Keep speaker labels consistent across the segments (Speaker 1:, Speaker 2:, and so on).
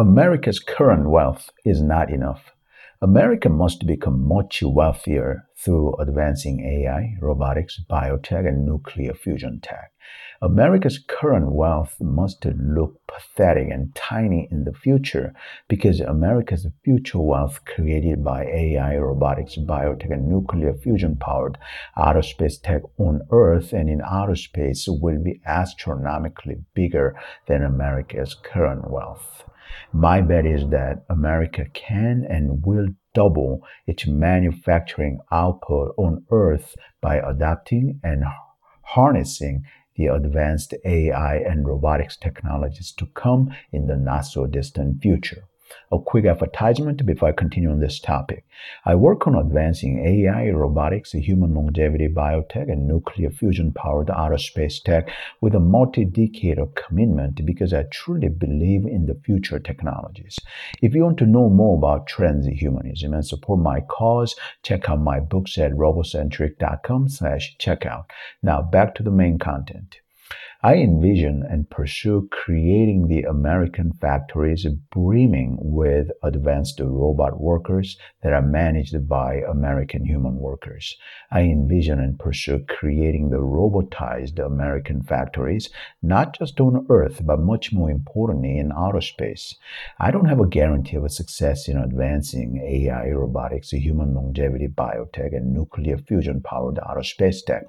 Speaker 1: America's current wealth is not enough. America must become much wealthier through advancing AI, robotics, biotech, and nuclear fusion tech. America's current wealth must look pathetic and tiny in the future because America's future wealth created by AI, robotics, biotech, and nuclear fusion powered outer space tech on Earth and in outer space will be astronomically bigger than America's current wealth. My bet is that America can and will double its manufacturing output on Earth by adapting and harnessing the advanced AI and robotics technologies to come in the not so distant future. A quick advertisement before I continue on this topic. I work on advancing AI, robotics, human longevity, biotech, and nuclear fusion powered outer space tech with a multi decade of commitment because I truly believe in the future technologies. If you want to know more about transhumanism and support my cause, check out my books at robocentric.com slash checkout. Now back to the main content. I envision and pursue creating the American factories brimming with advanced robot workers that are managed by American human workers. I envision and pursue creating the robotized American factories, not just on Earth, but much more importantly in outer space. I don't have a guarantee of a success in advancing AI, robotics, human longevity, biotech, and nuclear fusion powered outer space tech.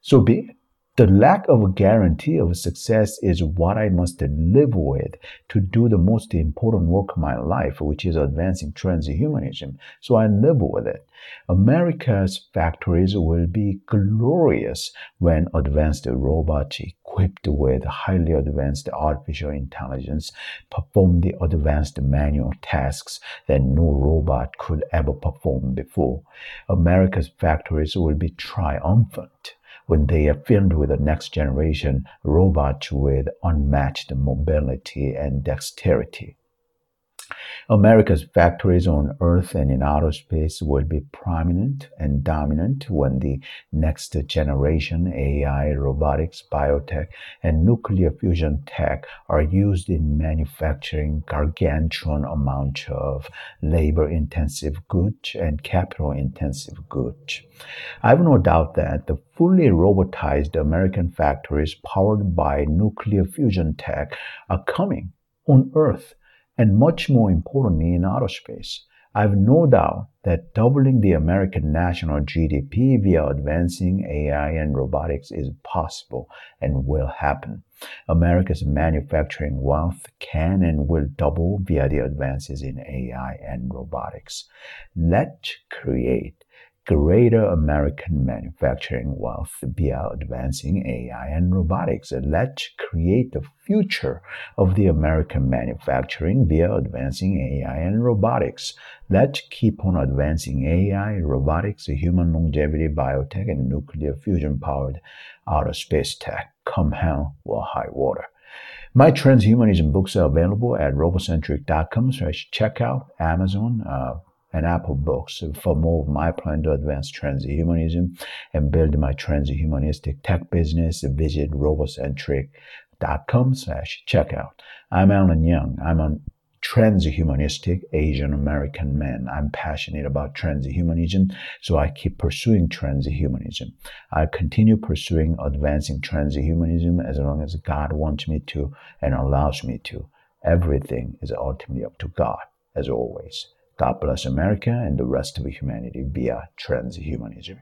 Speaker 1: So be it. The lack of a guarantee of success is what I must live with to do the most important work of my life, which is advancing transhumanism. So I live with it. America's factories will be glorious when advanced robots equipped with highly advanced artificial intelligence perform the advanced manual tasks that no robot could ever perform before. America's factories will be triumphant when they are filled with the next generation robots with unmatched mobility and dexterity. America's factories on Earth and in outer space will be prominent and dominant when the next generation AI, robotics, biotech, and nuclear fusion tech are used in manufacturing gargantuan amounts of labor intensive goods and capital intensive goods. I have no doubt that the fully robotized American factories powered by nuclear fusion tech are coming on Earth and much more importantly in outer space. I have no doubt that doubling the American national GDP via advancing AI and robotics is possible and will happen. America's manufacturing wealth can and will double via the advances in AI and robotics. Let's create greater American manufacturing wealth via advancing AI and robotics. Let's create the future of the American manufacturing via advancing AI and robotics. Let's keep on advancing AI, robotics, human longevity, biotech, and nuclear fusion powered outer space tech. Come hell or high water. My transhumanism books are available at robocentric.com slash checkout, Amazon, uh, and Apple Books for more of my plan to advance transhumanism and build my transhumanistic tech business. Visit robocentric.com slash checkout. I'm Alan Young. I'm a transhumanistic Asian American man. I'm passionate about transhumanism, so I keep pursuing transhumanism. I continue pursuing advancing transhumanism as long as God wants me to and allows me to. Everything is ultimately up to God, as always. God bless America and the rest of humanity via transhumanism.